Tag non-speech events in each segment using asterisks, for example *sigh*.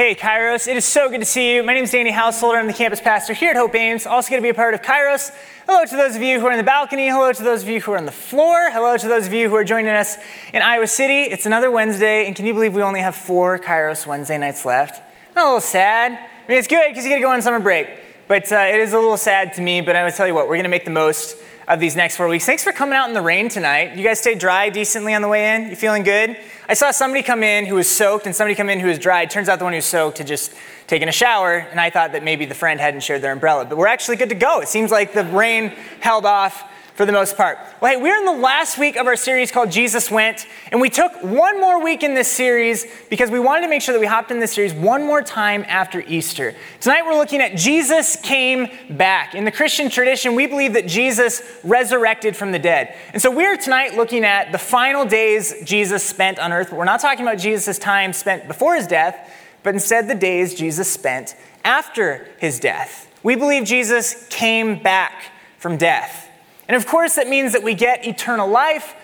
Hey, Kairos, it is so good to see you. My name is Danny Householder. I'm the campus pastor here at Hope Ames. Also, going to be a part of Kairos. Hello to those of you who are in the balcony. Hello to those of you who are on the floor. Hello to those of you who are joining us in Iowa City. It's another Wednesday, and can you believe we only have four Kairos Wednesday nights left? I'm a little sad. I mean, it's good because you get to go on summer break, but uh, it is a little sad to me. But I will tell you what, we're going to make the most of these next four weeks. Thanks for coming out in the rain tonight. You guys stayed dry decently on the way in? You feeling good? I saw somebody come in who was soaked and somebody come in who was dry. It turns out the one who was soaked had just taken a shower, and I thought that maybe the friend hadn't shared their umbrella. But we're actually good to go. It seems like the rain held off for the most part. Well, hey, we're in the last week of our series called Jesus Went, and we took one more week in this series because we wanted to make sure that we hopped in this series one more time after Easter. Tonight we're looking at Jesus came back. In the Christian tradition, we believe that Jesus resurrected from the dead. And so we're tonight looking at the final days Jesus spent on earth, but we're not talking about Jesus' time spent before his death, but instead the days Jesus spent after his death. We believe Jesus came back from death. And of course, that means that we get eternal life.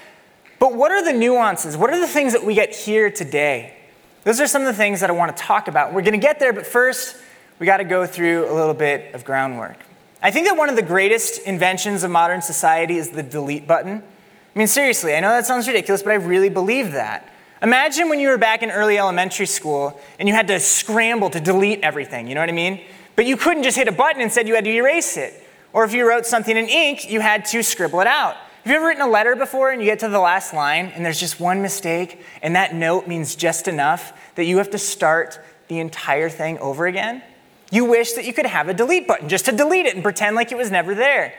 But what are the nuances? What are the things that we get here today? Those are some of the things that I want to talk about. We're going to get there, but first, we got to go through a little bit of groundwork. I think that one of the greatest inventions of modern society is the delete button. I mean, seriously, I know that sounds ridiculous, but I really believe that. Imagine when you were back in early elementary school and you had to scramble to delete everything, you know what I mean? But you couldn't just hit a button, and said you had to erase it. Or if you wrote something in ink, you had to scribble it out. Have you ever written a letter before and you get to the last line and there's just one mistake and that note means just enough that you have to start the entire thing over again? You wish that you could have a delete button just to delete it and pretend like it was never there.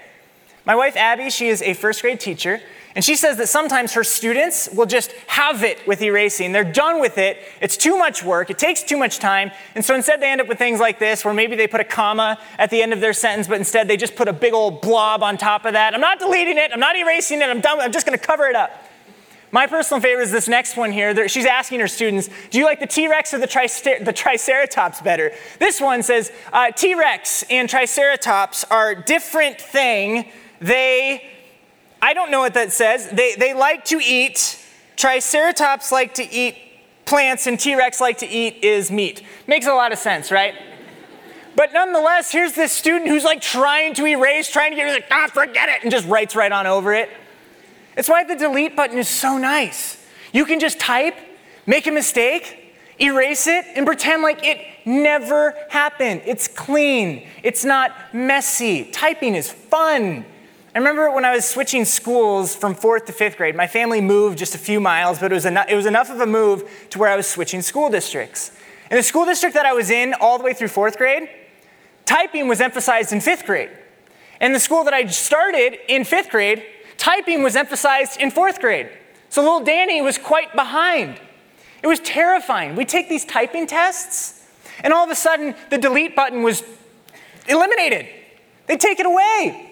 My wife Abby, she is a first grade teacher, and she says that sometimes her students will just have it with erasing. They're done with it. It's too much work. It takes too much time. And so instead, they end up with things like this, where maybe they put a comma at the end of their sentence, but instead they just put a big old blob on top of that. I'm not deleting it. I'm not erasing it. I'm done. I'm just going to cover it up. My personal favorite is this next one here. She's asking her students, Do you like the T Rex or the, tricer- the Triceratops better? This one says, uh, T Rex and Triceratops are different thing. They I don't know what that says. They, they like to eat, Triceratops like to eat plants, and T Rex like to eat is meat. Makes a lot of sense, right? But nonetheless, here's this student who's like trying to erase, trying to get, like, ah, forget it, and just writes right on over it. It's why the delete button is so nice. You can just type, make a mistake, erase it, and pretend like it never happened. It's clean, it's not messy. Typing is fun. I remember when I was switching schools from fourth to fifth grade, my family moved just a few miles, but it was, enough, it was enough of a move to where I was switching school districts. In the school district that I was in all the way through fourth grade, typing was emphasized in fifth grade. In the school that I started in fifth grade, typing was emphasized in fourth grade. So little Danny was quite behind. It was terrifying. We take these typing tests, and all of a sudden, the delete button was eliminated. They take it away.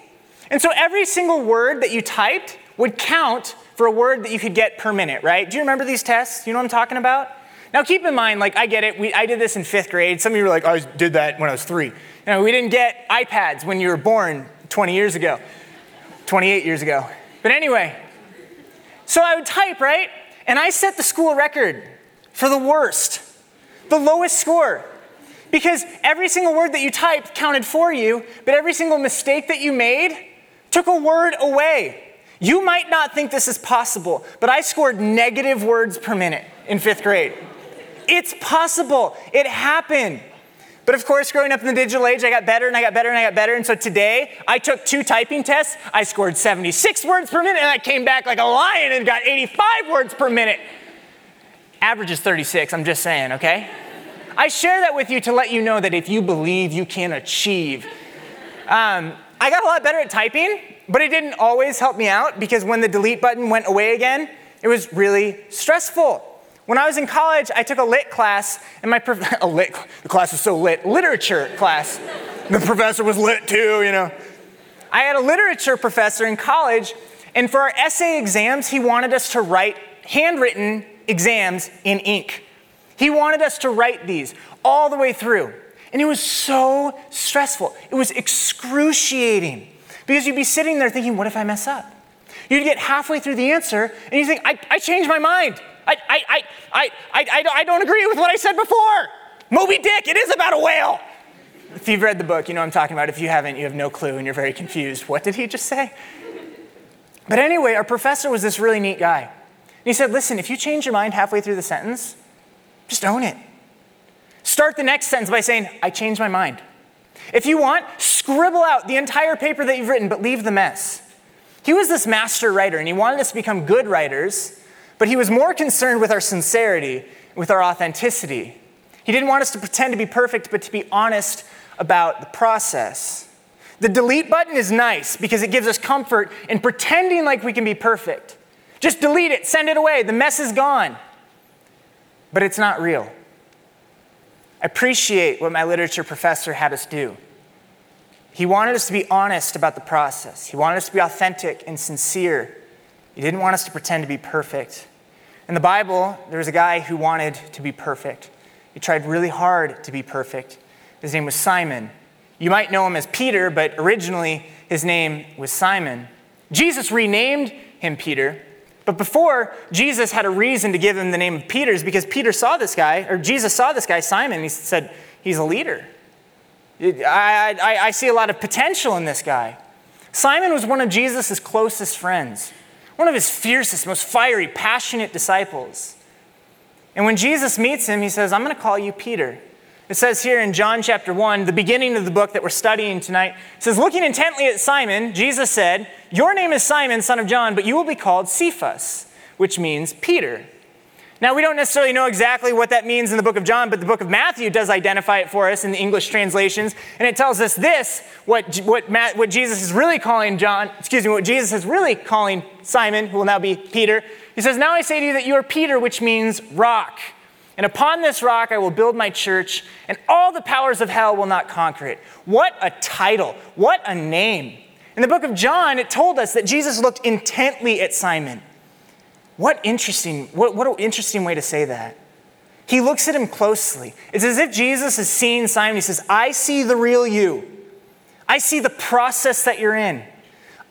And so every single word that you typed would count for a word that you could get per minute, right? Do you remember these tests? You know what I'm talking about? Now keep in mind, like I get it, we, I did this in fifth grade. Some of you were like, oh, I did that when I was three. You know, we didn't get iPads when you were born 20 years ago, 28 years ago. But anyway, so I would type, right? And I set the school record for the worst, the lowest score. Because every single word that you typed counted for you, but every single mistake that you made took a word away. You might not think this is possible, but I scored negative words per minute in fifth grade. It's possible, it happened. But of course, growing up in the digital age, I got better and I got better and I got better. And so today, I took two typing tests. I scored 76 words per minute and I came back like a lion and got 85 words per minute. Average is 36, I'm just saying, okay? I share that with you to let you know that if you believe, you can achieve. Um, I got a lot better at typing, but it didn't always help me out because when the delete button went away again, it was really stressful. When I was in college, I took a lit class, and my prof- *laughs* a lit the class was so lit, literature class. the professor was lit too, you know. I had a literature professor in college, and for our essay exams, he wanted us to write handwritten exams in ink. He wanted us to write these all the way through. And it was so stressful. It was excruciating because you'd be sitting there thinking, what if I mess up? You'd get halfway through the answer and you think, I, I changed my mind. I, I, I, I, I, I don't agree with what I said before. Moby Dick, it is about a whale. If you've read the book, you know I'm talking about. If you haven't, you have no clue and you're very confused. What did he just say? But anyway, our professor was this really neat guy. And he said, Listen, if you change your mind halfway through the sentence, just own it. Start the next sentence by saying, I changed my mind. If you want, scribble out the entire paper that you've written, but leave the mess. He was this master writer, and he wanted us to become good writers, but he was more concerned with our sincerity, with our authenticity. He didn't want us to pretend to be perfect, but to be honest about the process. The delete button is nice because it gives us comfort in pretending like we can be perfect. Just delete it, send it away, the mess is gone. But it's not real. Appreciate what my literature professor had us do. He wanted us to be honest about the process, he wanted us to be authentic and sincere. He didn't want us to pretend to be perfect. In the Bible, there was a guy who wanted to be perfect. He tried really hard to be perfect. His name was Simon. You might know him as Peter, but originally his name was Simon. Jesus renamed him Peter, but before Jesus had a reason to give him the name of Peter is because Peter saw this guy, or Jesus saw this guy, Simon, he said, He's a leader. I, I, I see a lot of potential in this guy. Simon was one of Jesus' closest friends, one of his fiercest, most fiery, passionate disciples. And when Jesus meets him, he says, I'm going to call you Peter. It says here in John chapter 1, the beginning of the book that we're studying tonight, says, Looking intently at Simon, Jesus said, Your name is Simon, son of John, but you will be called Cephas, which means Peter. Now, we don't necessarily know exactly what that means in the book of John, but the book of Matthew does identify it for us in the English translations. And it tells us this what, what, Matt, what Jesus is really calling John, excuse me, what Jesus is really calling Simon, who will now be Peter. He says, Now I say to you that you are Peter, which means rock. And upon this rock I will build my church, and all the powers of hell will not conquer it. What a title! What a name! In the book of John, it told us that Jesus looked intently at Simon. What interesting, what, what an interesting way to say that. He looks at him closely. It's as if Jesus is seeing Simon. He says, I see the real you. I see the process that you're in.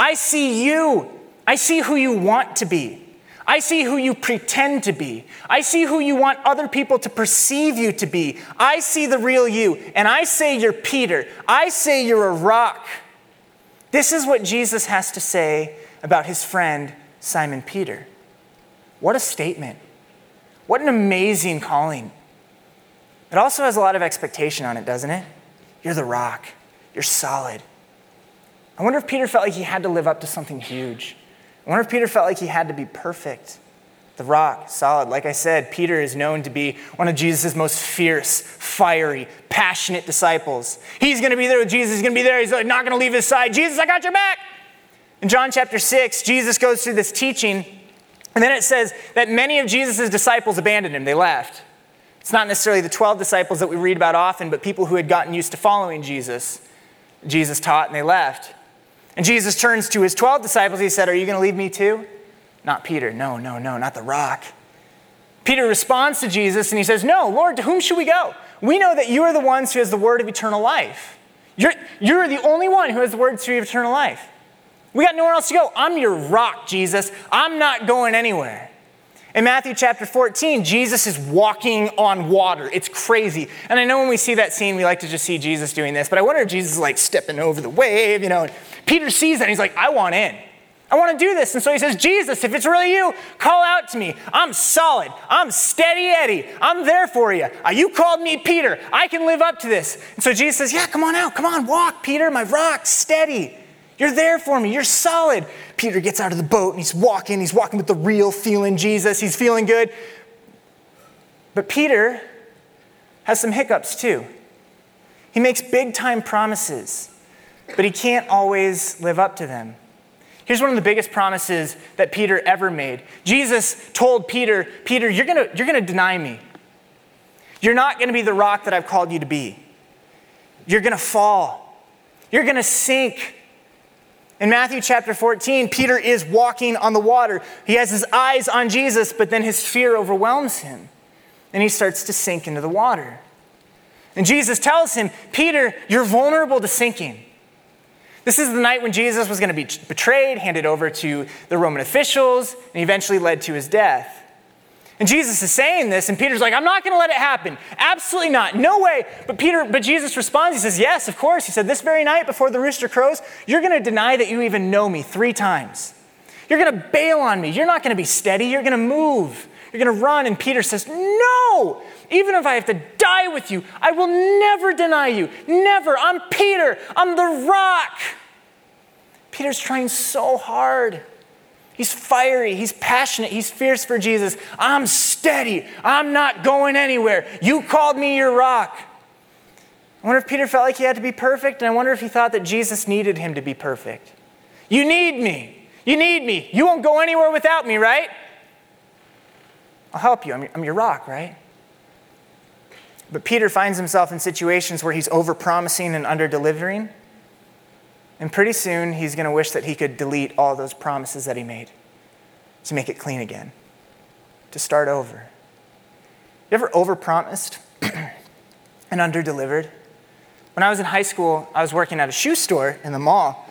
I see you. I see who you want to be. I see who you pretend to be. I see who you want other people to perceive you to be. I see the real you. And I say you're Peter. I say you're a rock. This is what Jesus has to say about his friend, Simon Peter. What a statement. What an amazing calling. It also has a lot of expectation on it, doesn't it? You're the rock, you're solid. I wonder if Peter felt like he had to live up to something huge. I wonder if Peter felt like he had to be perfect. The rock, solid. Like I said, Peter is known to be one of Jesus' most fierce, fiery, passionate disciples. He's going to be there with Jesus. He's going to be there. He's like, not going to leave his side. Jesus, I got your back. In John chapter 6, Jesus goes through this teaching and then it says that many of Jesus' disciples abandoned him, they left. It's not necessarily the 12 disciples that we read about often, but people who had gotten used to following Jesus. Jesus taught and they left. And Jesus turns to his 12 disciples. He said, Are you going to leave me too? Not Peter. No, no, no, not the rock. Peter responds to Jesus and he says, No, Lord, to whom should we go? We know that you are the ones who has the word of eternal life. You're, you're the only one who has the words of eternal life. We got nowhere else to go. I'm your rock, Jesus. I'm not going anywhere. In Matthew chapter 14, Jesus is walking on water. It's crazy. And I know when we see that scene, we like to just see Jesus doing this, but I wonder if Jesus is like stepping over the wave, you know. Peter sees that and he's like, I want in. I want to do this. And so he says, Jesus, if it's really you, call out to me. I'm solid. I'm steady Eddie. I'm there for you. Uh, you called me Peter. I can live up to this. And so Jesus says, Yeah, come on out. Come on, walk, Peter. My rock, steady. You're there for me. You're solid. Peter gets out of the boat and he's walking. He's walking with the real feeling Jesus. He's feeling good. But Peter has some hiccups too. He makes big time promises, but he can't always live up to them. Here's one of the biggest promises that Peter ever made. Jesus told Peter, Peter, you're going you're going to deny me. You're not going to be the rock that I've called you to be. You're going to fall. You're going to sink. In Matthew chapter 14, Peter is walking on the water. He has his eyes on Jesus, but then his fear overwhelms him, and he starts to sink into the water. And Jesus tells him, Peter, you're vulnerable to sinking. This is the night when Jesus was going to be betrayed, handed over to the Roman officials, and eventually led to his death. And Jesus is saying this, and Peter's like, I'm not going to let it happen. Absolutely not. No way. But Peter, but Jesus responds, he says, Yes, of course. He said, This very night before the rooster crows, you're going to deny that you even know me three times. You're going to bail on me. You're not going to be steady. You're going to move. You're going to run. And Peter says, No, even if I have to die with you, I will never deny you. Never. I'm Peter. I'm the rock. Peter's trying so hard. He's fiery, he's passionate, he's fierce for Jesus. I'm steady, I'm not going anywhere. You called me your rock. I wonder if Peter felt like he had to be perfect, and I wonder if he thought that Jesus needed him to be perfect. You need me. You need me. You won't go anywhere without me, right? I'll help you. I'm your, I'm your rock, right? But Peter finds himself in situations where he's over promising and under delivering. And pretty soon, he's going to wish that he could delete all those promises that he made to make it clean again, to start over. You ever overpromised *clears throat* and underdelivered? When I was in high school, I was working at a shoe store in the mall,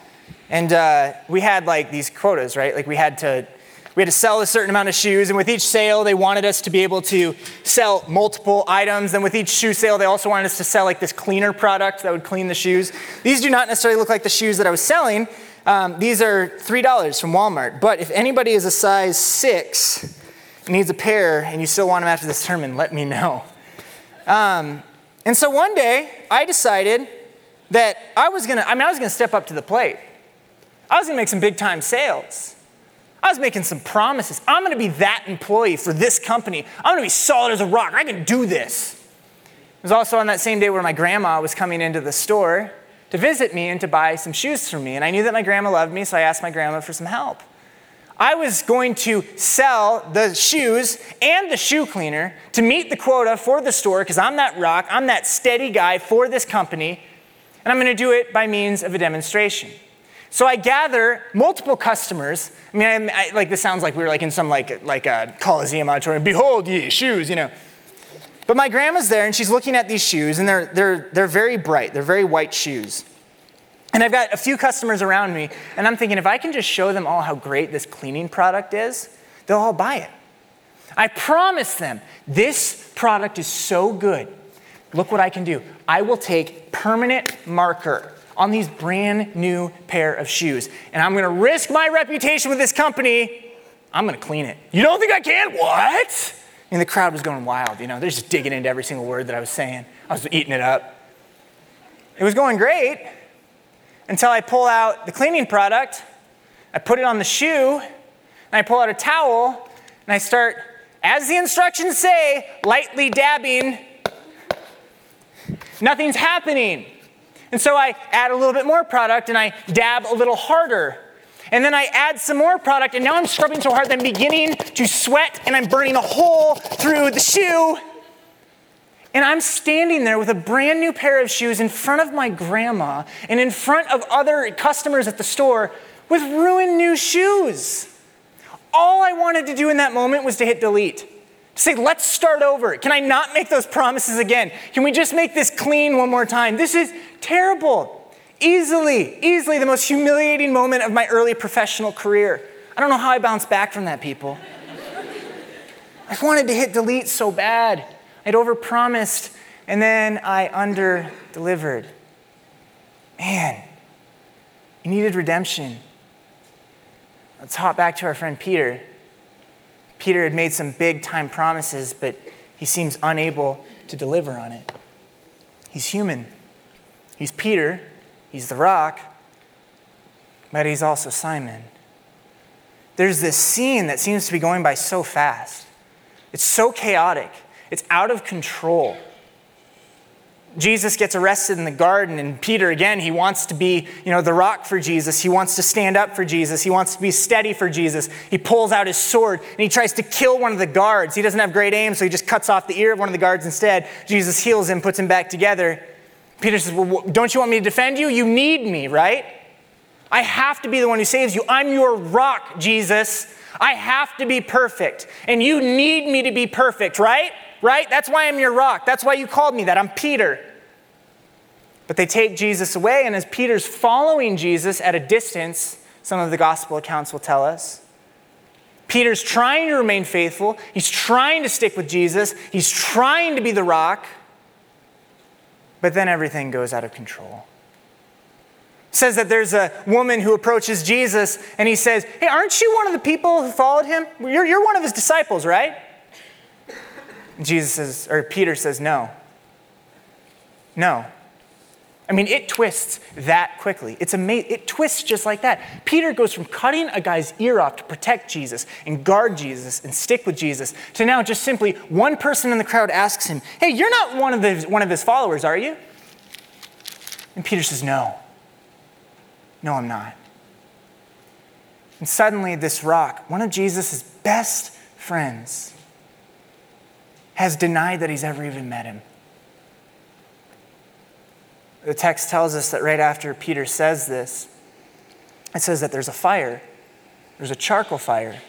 and uh, we had like these quotas, right? Like we had to we had to sell a certain amount of shoes, and with each sale, they wanted us to be able to sell multiple items. And with each shoe sale, they also wanted us to sell like this cleaner product that would clean the shoes. These do not necessarily look like the shoes that I was selling. Um, these are $3 from Walmart. But if anybody is a size six, needs a pair, and you still want them after this sermon, let me know. Um, and so one day, I decided that I was gonna, I mean, I was gonna step up to the plate. I was gonna make some big time sales. I was making some promises. I'm going to be that employee for this company. I'm going to be solid as a rock. I can do this. It was also on that same day where my grandma was coming into the store to visit me and to buy some shoes for me. And I knew that my grandma loved me, so I asked my grandma for some help. I was going to sell the shoes and the shoe cleaner to meet the quota for the store because I'm that rock, I'm that steady guy for this company, and I'm going to do it by means of a demonstration. So I gather multiple customers. I mean, I, I, like this sounds like we were like in some like like a Coliseum auditorium. Behold ye shoes, you know. But my grandma's there and she's looking at these shoes and they're they're they're very bright. They're very white shoes. And I've got a few customers around me and I'm thinking if I can just show them all how great this cleaning product is, they'll all buy it. I promise them this product is so good. Look what I can do. I will take permanent marker on these brand new pair of shoes. And I'm gonna risk my reputation with this company. I'm gonna clean it. You don't think I can? What? And the crowd was going wild, you know, they're just digging into every single word that I was saying. I was eating it up. It was going great until I pull out the cleaning product, I put it on the shoe, and I pull out a towel, and I start, as the instructions say, lightly dabbing. Nothing's happening. And so I add a little bit more product and I dab a little harder. And then I add some more product, and now I'm scrubbing so hard that I'm beginning to sweat and I'm burning a hole through the shoe. And I'm standing there with a brand new pair of shoes in front of my grandma and in front of other customers at the store with ruined new shoes. All I wanted to do in that moment was to hit delete. To say, let's start over. Can I not make those promises again? Can we just make this clean one more time? This is terrible. Easily, easily the most humiliating moment of my early professional career. I don't know how I bounced back from that, people. I wanted to hit delete so bad. I'd overpromised, and then I under delivered. Man, you needed redemption. Let's hop back to our friend Peter. Peter had made some big time promises, but he seems unable to deliver on it. He's human. He's Peter, he's the rock, but he's also Simon. There's this scene that seems to be going by so fast. It's so chaotic, it's out of control. Jesus gets arrested in the garden, and Peter, again, he wants to be, you know, the rock for Jesus. He wants to stand up for Jesus. He wants to be steady for Jesus. He pulls out his sword and he tries to kill one of the guards. He doesn't have great aim, so he just cuts off the ear of one of the guards instead. Jesus heals him, puts him back together. Peter says, Well, don't you want me to defend you? You need me, right? I have to be the one who saves you. I'm your rock, Jesus. I have to be perfect. And you need me to be perfect, right? Right? That's why I'm your rock. That's why you called me that. I'm Peter. But they take Jesus away, and as Peter's following Jesus at a distance, some of the gospel accounts will tell us, Peter's trying to remain faithful. He's trying to stick with Jesus. He's trying to be the rock. But then everything goes out of control. Says that there's a woman who approaches Jesus and he says, Hey, aren't you one of the people who followed him? You're, you're one of his disciples, right? Jesus says, or Peter says, No. No. I mean, it twists that quickly. It's amazing. It twists just like that. Peter goes from cutting a guy's ear off to protect Jesus and guard Jesus and stick with Jesus to now just simply one person in the crowd asks him, Hey, you're not one of, the, one of his followers, are you? And Peter says, No. No, I'm not. And suddenly, this rock, one of Jesus' best friends, has denied that he's ever even met him. The text tells us that right after Peter says this, it says that there's a fire. There's a charcoal fire.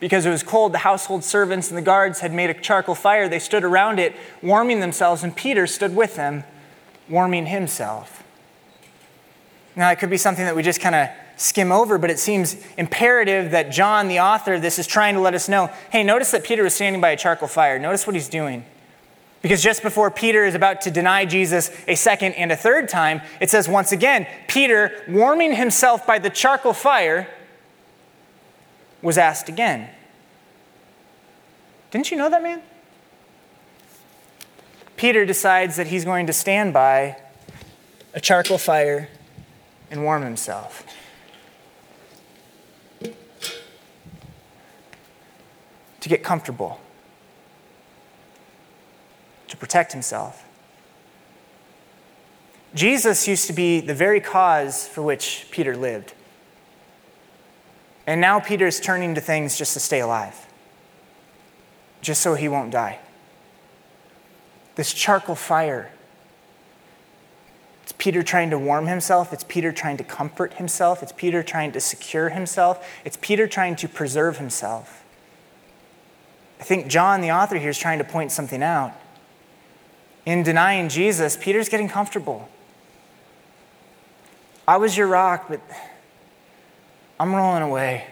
Because it was cold, the household servants and the guards had made a charcoal fire. They stood around it, warming themselves, and Peter stood with them, warming himself. Now, it could be something that we just kind of skim over, but it seems imperative that John, the author of this, is trying to let us know hey, notice that Peter was standing by a charcoal fire. Notice what he's doing. Because just before Peter is about to deny Jesus a second and a third time, it says once again, Peter, warming himself by the charcoal fire, was asked again. Didn't you know that, man? Peter decides that he's going to stand by a charcoal fire and warm himself. To get comfortable to protect himself. Jesus used to be the very cause for which Peter lived. And now Peter is turning to things just to stay alive, just so he won't die. This charcoal fire. It's Peter trying to warm himself. It's Peter trying to comfort himself. It's Peter trying to secure himself. It's Peter trying to preserve himself. I think John, the author here, is trying to point something out in denying Jesus, Peter's getting comfortable. I was your rock, but I'm rolling away.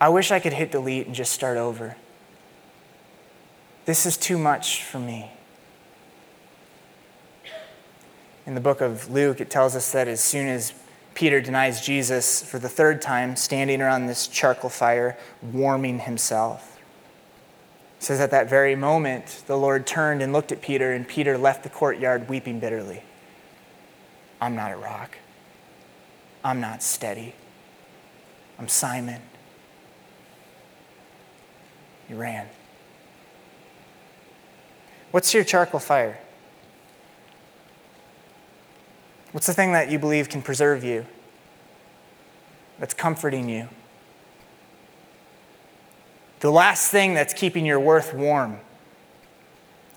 I wish I could hit delete and just start over. This is too much for me. In the book of Luke, it tells us that as soon as Peter denies Jesus for the third time, standing around this charcoal fire, warming himself, it says at that very moment, the Lord turned and looked at Peter, and Peter left the courtyard weeping bitterly. I'm not a rock. I'm not steady. I'm Simon. He ran. What's your charcoal fire? What's the thing that you believe can preserve you? That's comforting you? The last thing that's keeping your worth warm,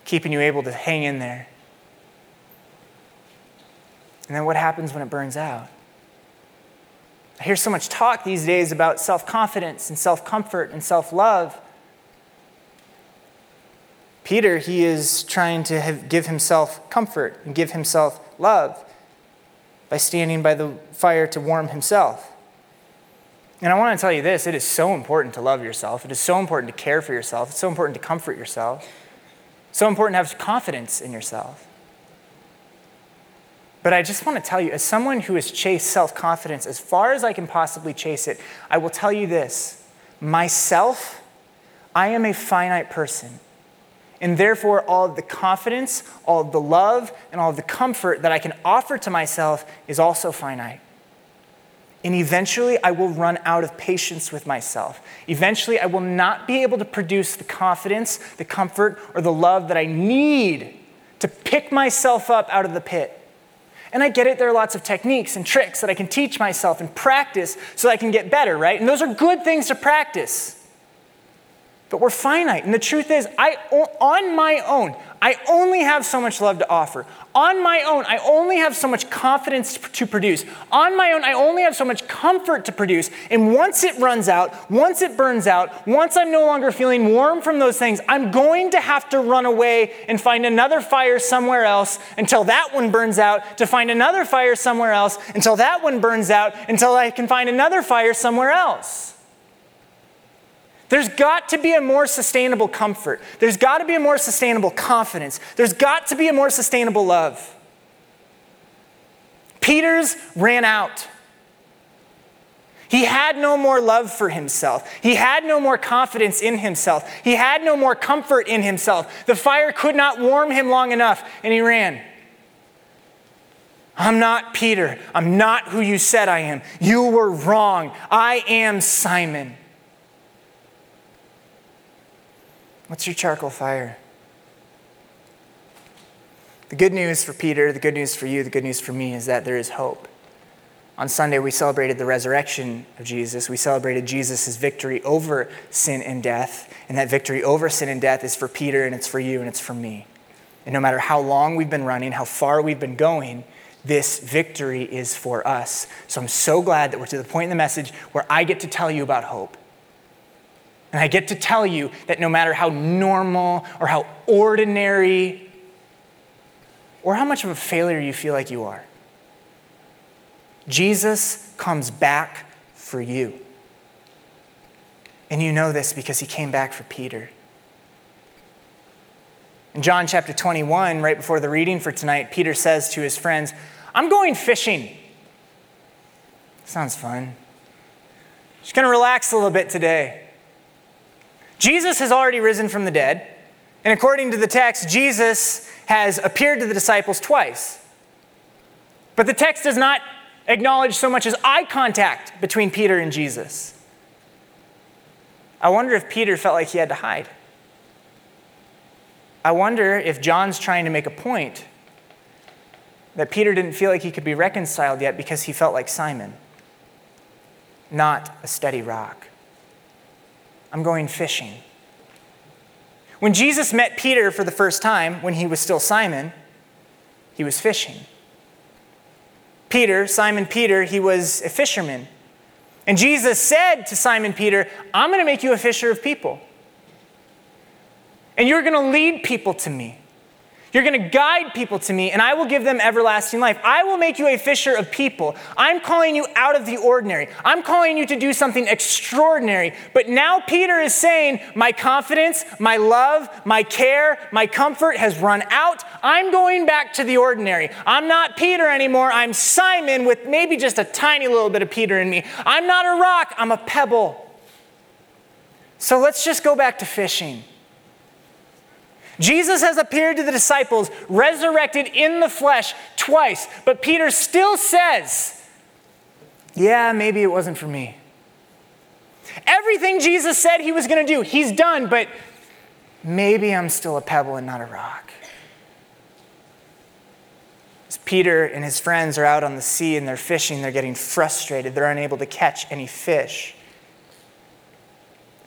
keeping you able to hang in there. And then what happens when it burns out? I hear so much talk these days about self confidence and self comfort and self love. Peter, he is trying to have, give himself comfort and give himself love by standing by the fire to warm himself. And I want to tell you this it is so important to love yourself. It is so important to care for yourself. It's so important to comfort yourself. So important to have confidence in yourself. But I just want to tell you, as someone who has chased self confidence as far as I can possibly chase it, I will tell you this myself, I am a finite person. And therefore, all of the confidence, all of the love, and all of the comfort that I can offer to myself is also finite. And eventually, I will run out of patience with myself. Eventually, I will not be able to produce the confidence, the comfort, or the love that I need to pick myself up out of the pit. And I get it, there are lots of techniques and tricks that I can teach myself and practice so I can get better, right? And those are good things to practice. But we're finite. And the truth is, I, on my own, I only have so much love to offer. On my own, I only have so much confidence to produce. On my own, I only have so much comfort to produce. And once it runs out, once it burns out, once I'm no longer feeling warm from those things, I'm going to have to run away and find another fire somewhere else until that one burns out, to find another fire somewhere else until that one burns out, until I can find another fire somewhere else. There's got to be a more sustainable comfort. There's got to be a more sustainable confidence. There's got to be a more sustainable love. Peter's ran out. He had no more love for himself. He had no more confidence in himself. He had no more comfort in himself. The fire could not warm him long enough, and he ran. I'm not Peter. I'm not who you said I am. You were wrong. I am Simon. What's your charcoal fire? The good news for Peter, the good news for you, the good news for me is that there is hope. On Sunday, we celebrated the resurrection of Jesus. We celebrated Jesus' victory over sin and death. And that victory over sin and death is for Peter, and it's for you, and it's for me. And no matter how long we've been running, how far we've been going, this victory is for us. So I'm so glad that we're to the point in the message where I get to tell you about hope. And I get to tell you that no matter how normal or how ordinary or how much of a failure you feel like you are, Jesus comes back for you. And you know this because he came back for Peter. In John chapter 21, right before the reading for tonight, Peter says to his friends, I'm going fishing. Sounds fun. Just to relax a little bit today. Jesus has already risen from the dead. And according to the text, Jesus has appeared to the disciples twice. But the text does not acknowledge so much as eye contact between Peter and Jesus. I wonder if Peter felt like he had to hide. I wonder if John's trying to make a point that Peter didn't feel like he could be reconciled yet because he felt like Simon, not a steady rock. I'm going fishing. When Jesus met Peter for the first time, when he was still Simon, he was fishing. Peter, Simon Peter, he was a fisherman. And Jesus said to Simon Peter, I'm going to make you a fisher of people. And you're going to lead people to me. You're going to guide people to me, and I will give them everlasting life. I will make you a fisher of people. I'm calling you out of the ordinary. I'm calling you to do something extraordinary. But now Peter is saying, My confidence, my love, my care, my comfort has run out. I'm going back to the ordinary. I'm not Peter anymore. I'm Simon with maybe just a tiny little bit of Peter in me. I'm not a rock, I'm a pebble. So let's just go back to fishing. Jesus has appeared to the disciples, resurrected in the flesh twice, but Peter still says, Yeah, maybe it wasn't for me. Everything Jesus said he was going to do, he's done, but maybe I'm still a pebble and not a rock. As Peter and his friends are out on the sea and they're fishing, they're getting frustrated, they're unable to catch any fish.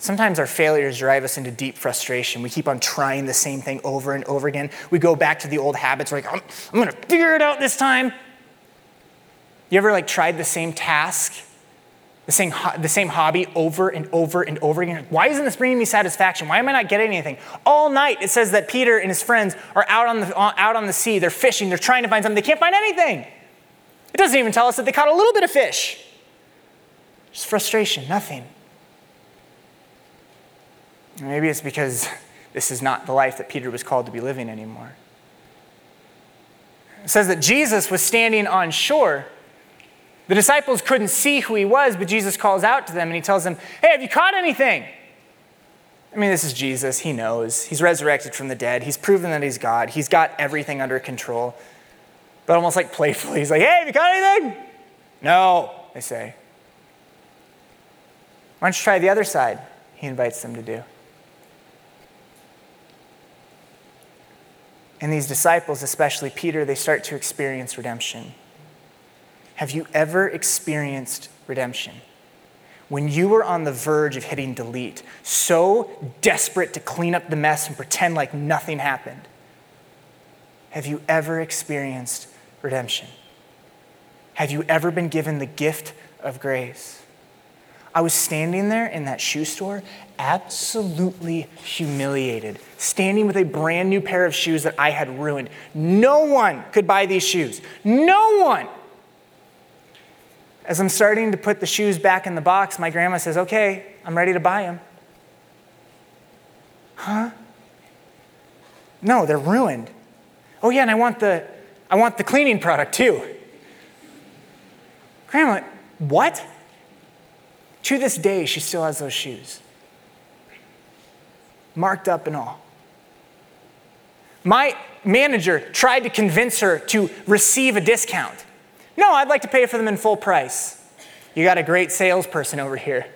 Sometimes our failures drive us into deep frustration. We keep on trying the same thing over and over again. We go back to the old habits. We're like, I'm, I'm going to figure it out this time. You ever like tried the same task, the same, the same hobby over and over and over again? Why isn't this bringing me satisfaction? Why am I not getting anything? All night it says that Peter and his friends are out on the, out on the sea. They're fishing. They're trying to find something. They can't find anything. It doesn't even tell us that they caught a little bit of fish. Just frustration, nothing. Maybe it's because this is not the life that Peter was called to be living anymore. It says that Jesus was standing on shore. The disciples couldn't see who he was, but Jesus calls out to them and he tells them, Hey, have you caught anything? I mean, this is Jesus. He knows. He's resurrected from the dead. He's proven that he's God. He's got everything under control. But almost like playfully, he's like, Hey, have you caught anything? No, they say. Why don't you try the other side? He invites them to do. And these disciples, especially Peter, they start to experience redemption. Have you ever experienced redemption? When you were on the verge of hitting delete, so desperate to clean up the mess and pretend like nothing happened, have you ever experienced redemption? Have you ever been given the gift of grace? I was standing there in that shoe store, absolutely humiliated, standing with a brand new pair of shoes that I had ruined. No one could buy these shoes. No one. As I'm starting to put the shoes back in the box, my grandma says, Okay, I'm ready to buy them. Huh? No, they're ruined. Oh yeah, and I want the I want the cleaning product too. Grandma, what? To this day, she still has those shoes. Marked up and all. My manager tried to convince her to receive a discount. No, I'd like to pay for them in full price. You got a great salesperson over here.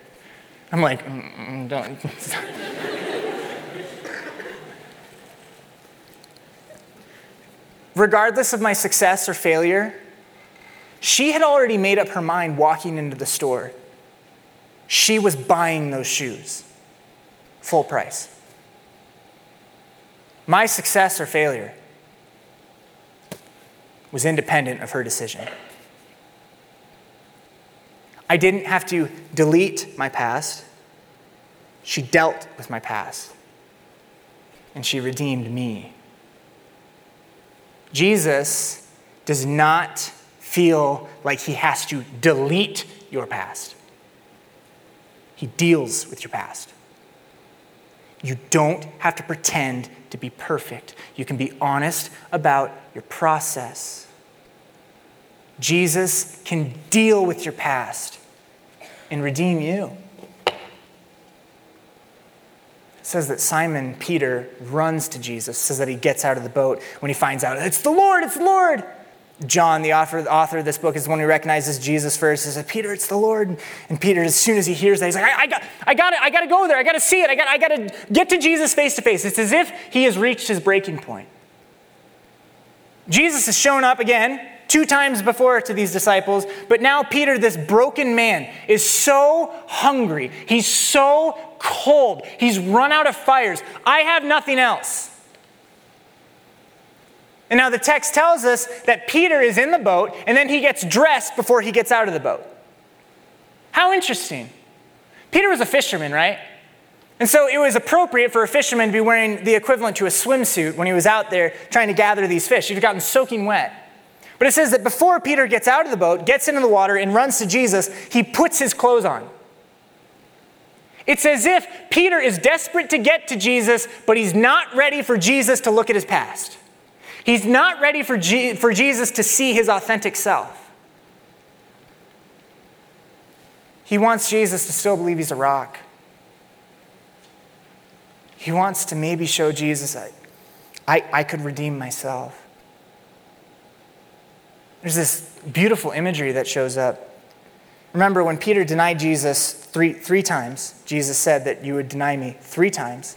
I'm like, mm, mm don't. *laughs* Regardless of my success or failure, she had already made up her mind walking into the store. She was buying those shoes, full price. My success or failure was independent of her decision. I didn't have to delete my past. She dealt with my past, and she redeemed me. Jesus does not feel like he has to delete your past, he deals with your past. You don't have to pretend to be perfect. You can be honest about your process. Jesus can deal with your past and redeem you. It says that Simon Peter runs to Jesus, says that he gets out of the boat when he finds out it's the Lord, it's the Lord. John, the author, the author of this book, is the one who recognizes Jesus first. He says, Peter, it's the Lord. And Peter, as soon as he hears that, he's like, I, I got, I got I got to go there. I got to see it. I got, I got to get to Jesus face to face. It's as if he has reached his breaking point. Jesus has shown up again two times before to these disciples, but now Peter, this broken man, is so hungry. He's so cold. He's run out of fires. I have nothing else. And now the text tells us that Peter is in the boat and then he gets dressed before he gets out of the boat. How interesting. Peter was a fisherman, right? And so it was appropriate for a fisherman to be wearing the equivalent to a swimsuit when he was out there trying to gather these fish. He'd gotten soaking wet. But it says that before Peter gets out of the boat, gets into the water, and runs to Jesus, he puts his clothes on. It's as if Peter is desperate to get to Jesus, but he's not ready for Jesus to look at his past. He's not ready for, G- for Jesus to see his authentic self. He wants Jesus to still believe he's a rock. He wants to maybe show Jesus, I, I, I could redeem myself. There's this beautiful imagery that shows up. Remember, when Peter denied Jesus three, three times, Jesus said that you would deny me three times.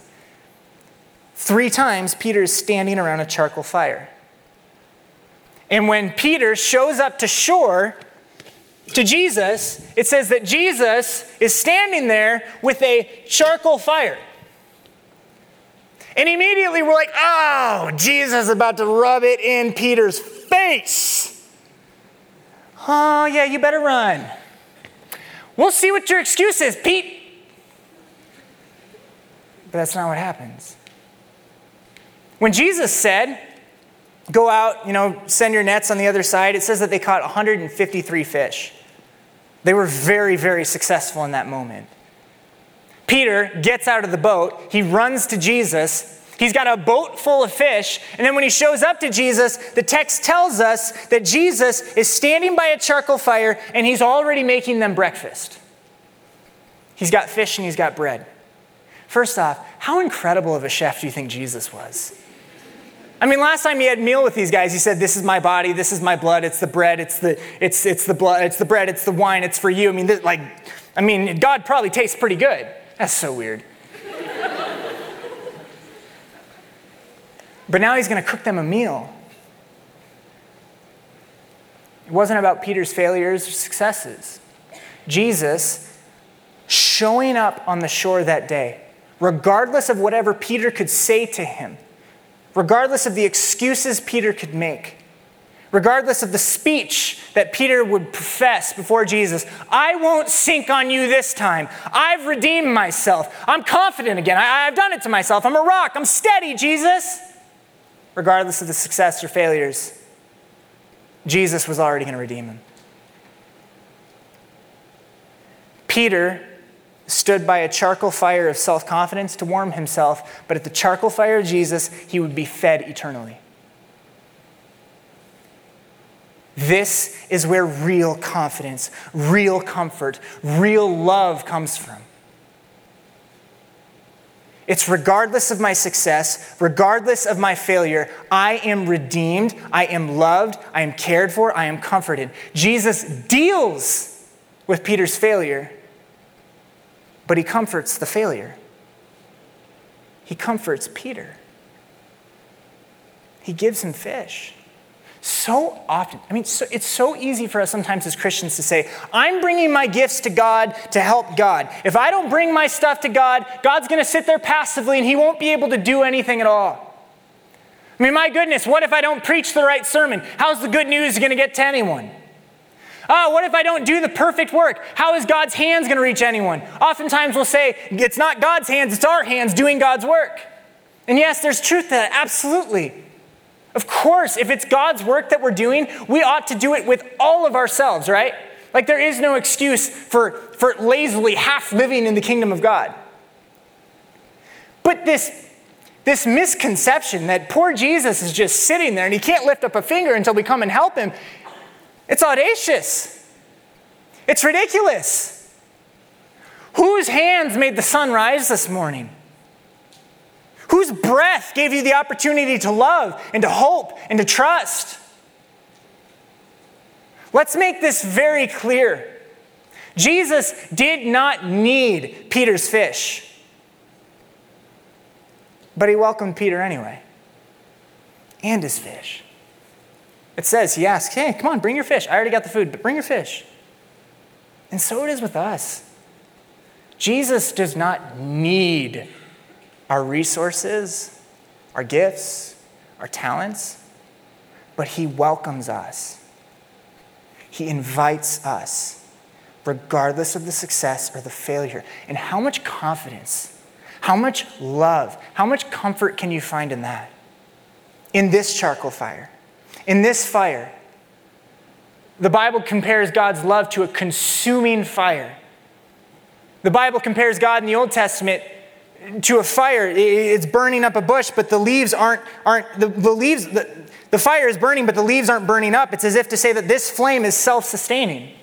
Three times, Peter is standing around a charcoal fire. And when Peter shows up to shore to Jesus, it says that Jesus is standing there with a charcoal fire. And immediately we're like, oh, Jesus is about to rub it in Peter's face. Oh, yeah, you better run. We'll see what your excuse is, Pete. But that's not what happens. When Jesus said, Go out, you know, send your nets on the other side, it says that they caught 153 fish. They were very, very successful in that moment. Peter gets out of the boat, he runs to Jesus. He's got a boat full of fish, and then when he shows up to Jesus, the text tells us that Jesus is standing by a charcoal fire and he's already making them breakfast. He's got fish and he's got bread. First off, how incredible of a chef do you think Jesus was? I mean, last time he had meal with these guys, he said, "This is my body, this is my blood. It's the bread, it's the it's it's the blood, it's the bread, it's the wine, it's for you." I mean, this, like, I mean, God probably tastes pretty good. That's so weird. but now he's going to cook them a meal. It wasn't about Peter's failures or successes. Jesus showing up on the shore that day, regardless of whatever Peter could say to him regardless of the excuses Peter could make, regardless of the speech that Peter would profess before Jesus, I won't sink on you this time. I've redeemed myself. I'm confident again. I, have done it to myself. I'm a rock. I'm steady, Jesus. Regardless of the success or failures, Jesus was already going to redeem him. Peter stood by a charcoal fire of self confidence to warm himself, but at the charcoal fire of Jesus, he would be fed eternally. This is where real confidence, real comfort, real love comes from. It's regardless of my success, regardless of my failure, I am redeemed, I am loved, I am cared for, I am comforted. Jesus deals with Peter's failure, but he comforts the failure. He comforts Peter. He gives him fish so often, I mean, so, it's so easy for us sometimes as Christians to say, I'm bringing my gifts to God to help God. If I don't bring my stuff to God, God's going to sit there passively and he won't be able to do anything at all. I mean, my goodness, what if I don't preach the right sermon? How's the good news going to get to anyone? Oh, what if I don't do the perfect work? How is God's hands going to reach anyone? Oftentimes we'll say, it's not God's hands, it's our hands doing God's work. And yes, there's truth to that, absolutely. Of course, if it's God's work that we're doing, we ought to do it with all of ourselves, right? Like there is no excuse for, for lazily half living in the kingdom of God. But this, this misconception that poor Jesus is just sitting there and he can't lift up a finger until we come and help him, it's audacious. It's ridiculous. Whose hands made the sun rise this morning? Whose breath gave you the opportunity to love and to hope and to trust? Let's make this very clear. Jesus did not need Peter's fish, but he welcomed Peter anyway and his fish. It says, he asks, Hey, come on, bring your fish. I already got the food, but bring your fish. And so it is with us. Jesus does not need our resources, our gifts, our talents, but He welcomes us. He invites us, regardless of the success or the failure. And how much confidence, how much love, how much comfort can you find in that? In this charcoal fire, in this fire. The Bible compares God's love to a consuming fire. The Bible compares God in the Old Testament to a fire. It's burning up a bush, but the leaves aren't, aren't the, the leaves, the, the fire is burning, but the leaves aren't burning up. It's as if to say that this flame is self sustaining.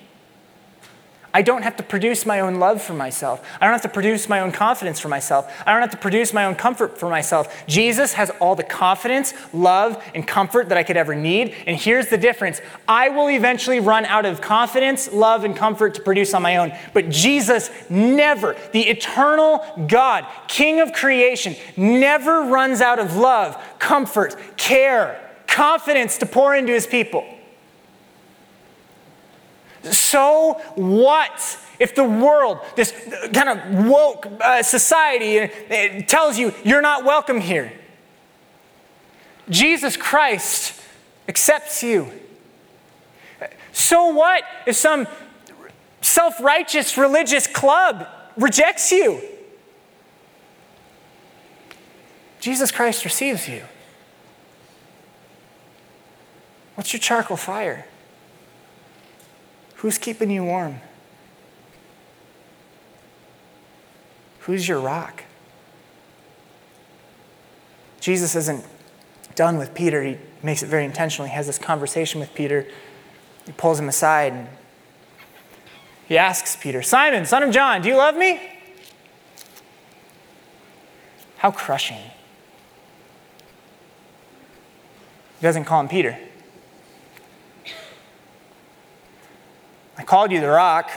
I don't have to produce my own love for myself. I don't have to produce my own confidence for myself. I don't have to produce my own comfort for myself. Jesus has all the confidence, love, and comfort that I could ever need. And here's the difference I will eventually run out of confidence, love, and comfort to produce on my own. But Jesus never, the eternal God, King of creation, never runs out of love, comfort, care, confidence to pour into his people. So what if the world, this kind of woke uh, society, uh, tells you you're not welcome here? Jesus Christ accepts you. So what if some self righteous religious club rejects you? Jesus Christ receives you. What's your charcoal fire? Who's keeping you warm? Who's your rock? Jesus isn't done with Peter. He makes it very intentional. He has this conversation with Peter. He pulls him aside and he asks Peter, Simon, son of John, do you love me? How crushing. He doesn't call him Peter. I called you the rock,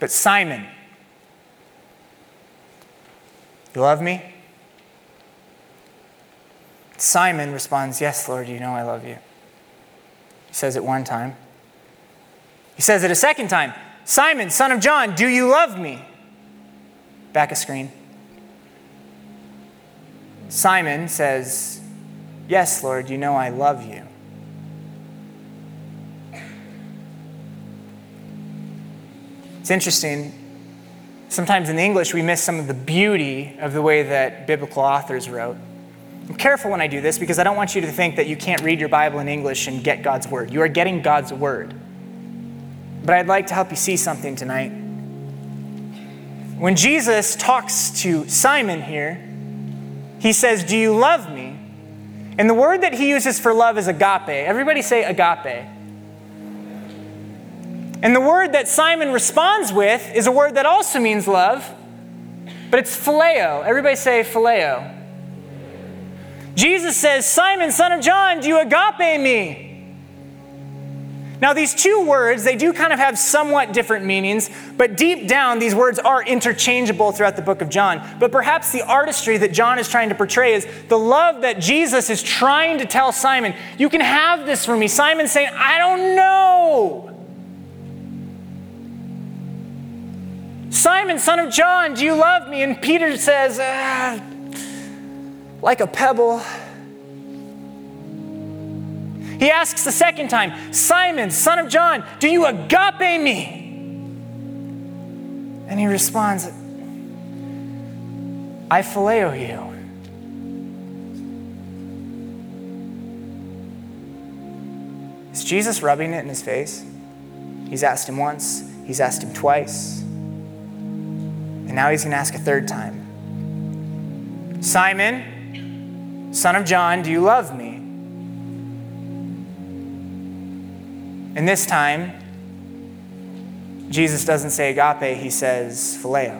but Simon, you love me? Simon responds, Yes, Lord, you know I love you. He says it one time. He says it a second time Simon, son of John, do you love me? Back a screen. Simon says, Yes, Lord, you know I love you. It's interesting. Sometimes in English, we miss some of the beauty of the way that biblical authors wrote. I'm careful when I do this because I don't want you to think that you can't read your Bible in English and get God's word. You are getting God's word. But I'd like to help you see something tonight. when Jesus talks to Simon here, he says, Do you love me? And the word that he uses for love is agape. Everybody say agape. And the word that Simon responds with is a word that also means love, but it's phileo. Everybody say phileo. Jesus says, Simon, son of John, do you agape me? Now, these two words, they do kind of have somewhat different meanings, but deep down, these words are interchangeable throughout the book of John. But perhaps the artistry that John is trying to portray is the love that Jesus is trying to tell Simon, you can have this for me. Simon saying, I don't know. Simon, son of John, do you love me? And Peter says, ah, like a pebble. He asks the second time, Simon, son of John, do you agape me? And he responds, I phileo you. Is Jesus rubbing it in his face? He's asked him once, he's asked him twice, and now he's going to ask a third time. Simon, son of John, do you love me? And this time, Jesus doesn't say agape, he says phileo.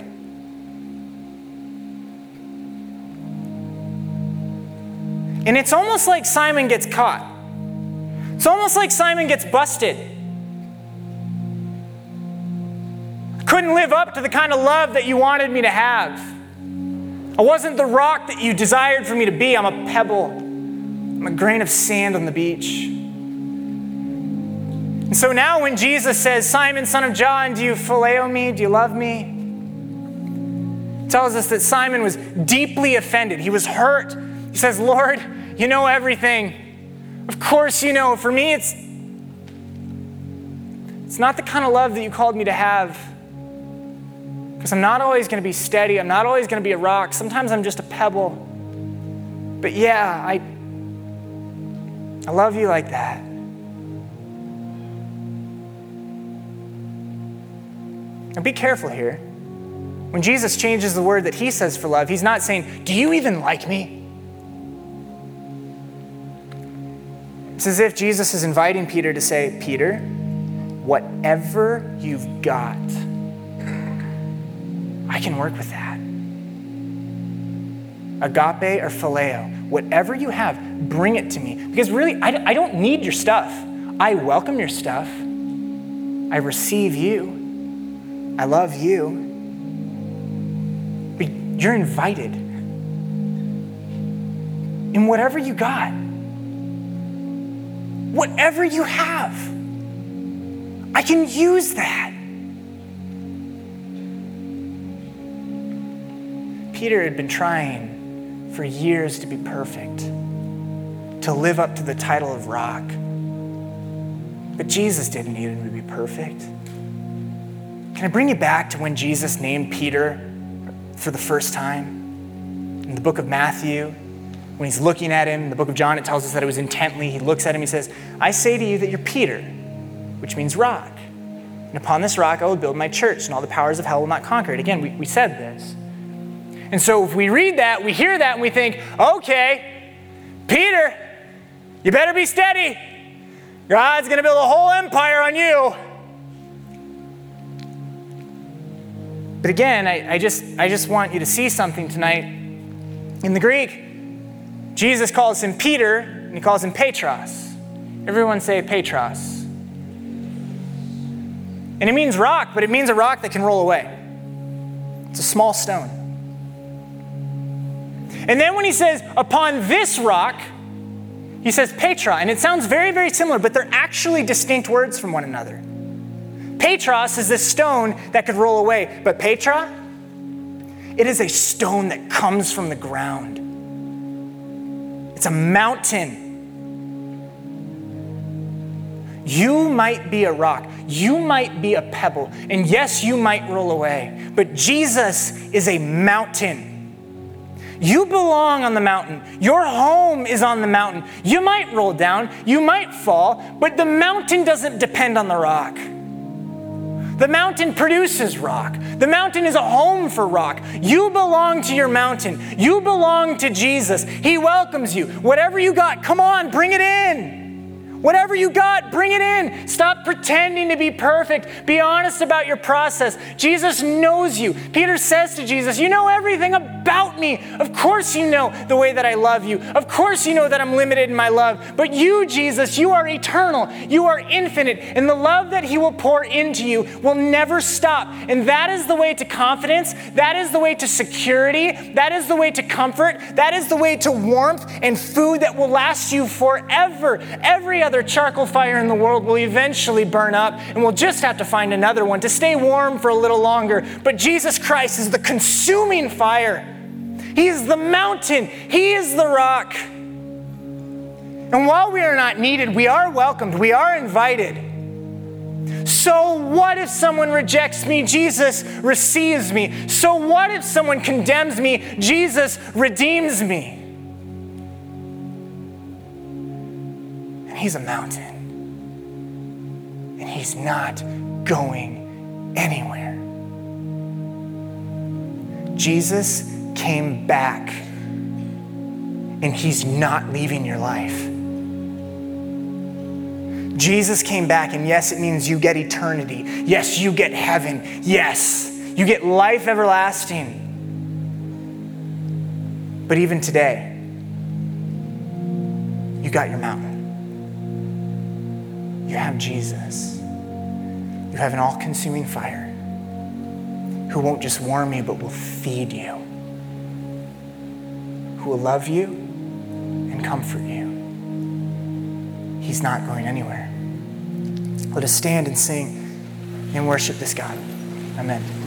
And it's almost like Simon gets caught. It's almost like Simon gets busted. Couldn't live up to the kind of love that you wanted me to have. I wasn't the rock that you desired for me to be. I'm a pebble. I'm a grain of sand on the beach. And so now, when Jesus says, Simon, son of John, do you phileo me? Do you love me? tells us that Simon was deeply offended. He was hurt. He says, Lord, you know everything. Of course, you know. For me, it's, it's not the kind of love that you called me to have. Because I'm not always going to be steady. I'm not always going to be a rock. Sometimes I'm just a pebble. But yeah, I, I love you like that. Now be careful here. When Jesus changes the word that he says for love, he's not saying, Do you even like me? It's as if Jesus is inviting Peter to say, Peter, whatever you've got, I can work with that. Agape or phileo, whatever you have, bring it to me. Because really, I, I don't need your stuff. I welcome your stuff. I receive you. I love you. But you're invited. In whatever you got, whatever you have, I can use that. Peter had been trying for years to be perfect, to live up to the title of rock. But Jesus didn't need him to be perfect. Can I bring you back to when Jesus named Peter for the first time? In the book of Matthew, when he's looking at him, in the book of John, it tells us that it was intently. He looks at him, he says, I say to you that you're Peter, which means rock. And upon this rock I will build my church, and all the powers of hell will not conquer it. Again, we, we said this. And so if we read that, we hear that, and we think, okay, Peter, you better be steady. God's going to build a whole empire on you. But again, I, I, just, I just want you to see something tonight. In the Greek, Jesus calls him Peter and he calls him Petros. Everyone say Petros. And it means rock, but it means a rock that can roll away. It's a small stone. And then when he says, upon this rock, he says Petra, and it sounds very, very similar, but they're actually distinct words from one another. Petros is this stone that could roll away, but Petra, it is a stone that comes from the ground. It's a mountain. You might be a rock, you might be a pebble, and yes, you might roll away, but Jesus is a mountain. You belong on the mountain. Your home is on the mountain. You might roll down, you might fall, but the mountain doesn't depend on the rock. The mountain produces rock. The mountain is a home for rock. You belong to your mountain. You belong to Jesus. He welcomes you. Whatever you got, come on, bring it in. Whatever you got, bring it in. Stop pretending to be perfect. Be honest about your process. Jesus knows you. Peter says to Jesus, You know everything about me. Of course, you know the way that I love you. Of course, you know that I'm limited in my love. But you, Jesus, you are eternal. You are infinite. And the love that He will pour into you will never stop. And that is the way to confidence. That is the way to security. That is the way to comfort. That is the way to warmth and food that will last you forever. Every other other charcoal fire in the world will eventually burn up, and we'll just have to find another one to stay warm for a little longer. But Jesus Christ is the consuming fire. He is the mountain, He is the rock. And while we are not needed, we are welcomed, we are invited. So, what if someone rejects me? Jesus receives me. So, what if someone condemns me? Jesus redeems me. He's a mountain. And he's not going anywhere. Jesus came back, and he's not leaving your life. Jesus came back, and yes, it means you get eternity. Yes, you get heaven. Yes, you get life everlasting. But even today, you got your mountain. You have Jesus. You have an all consuming fire who won't just warm you, but will feed you, who will love you and comfort you. He's not going anywhere. Let us stand and sing and worship this God. Amen.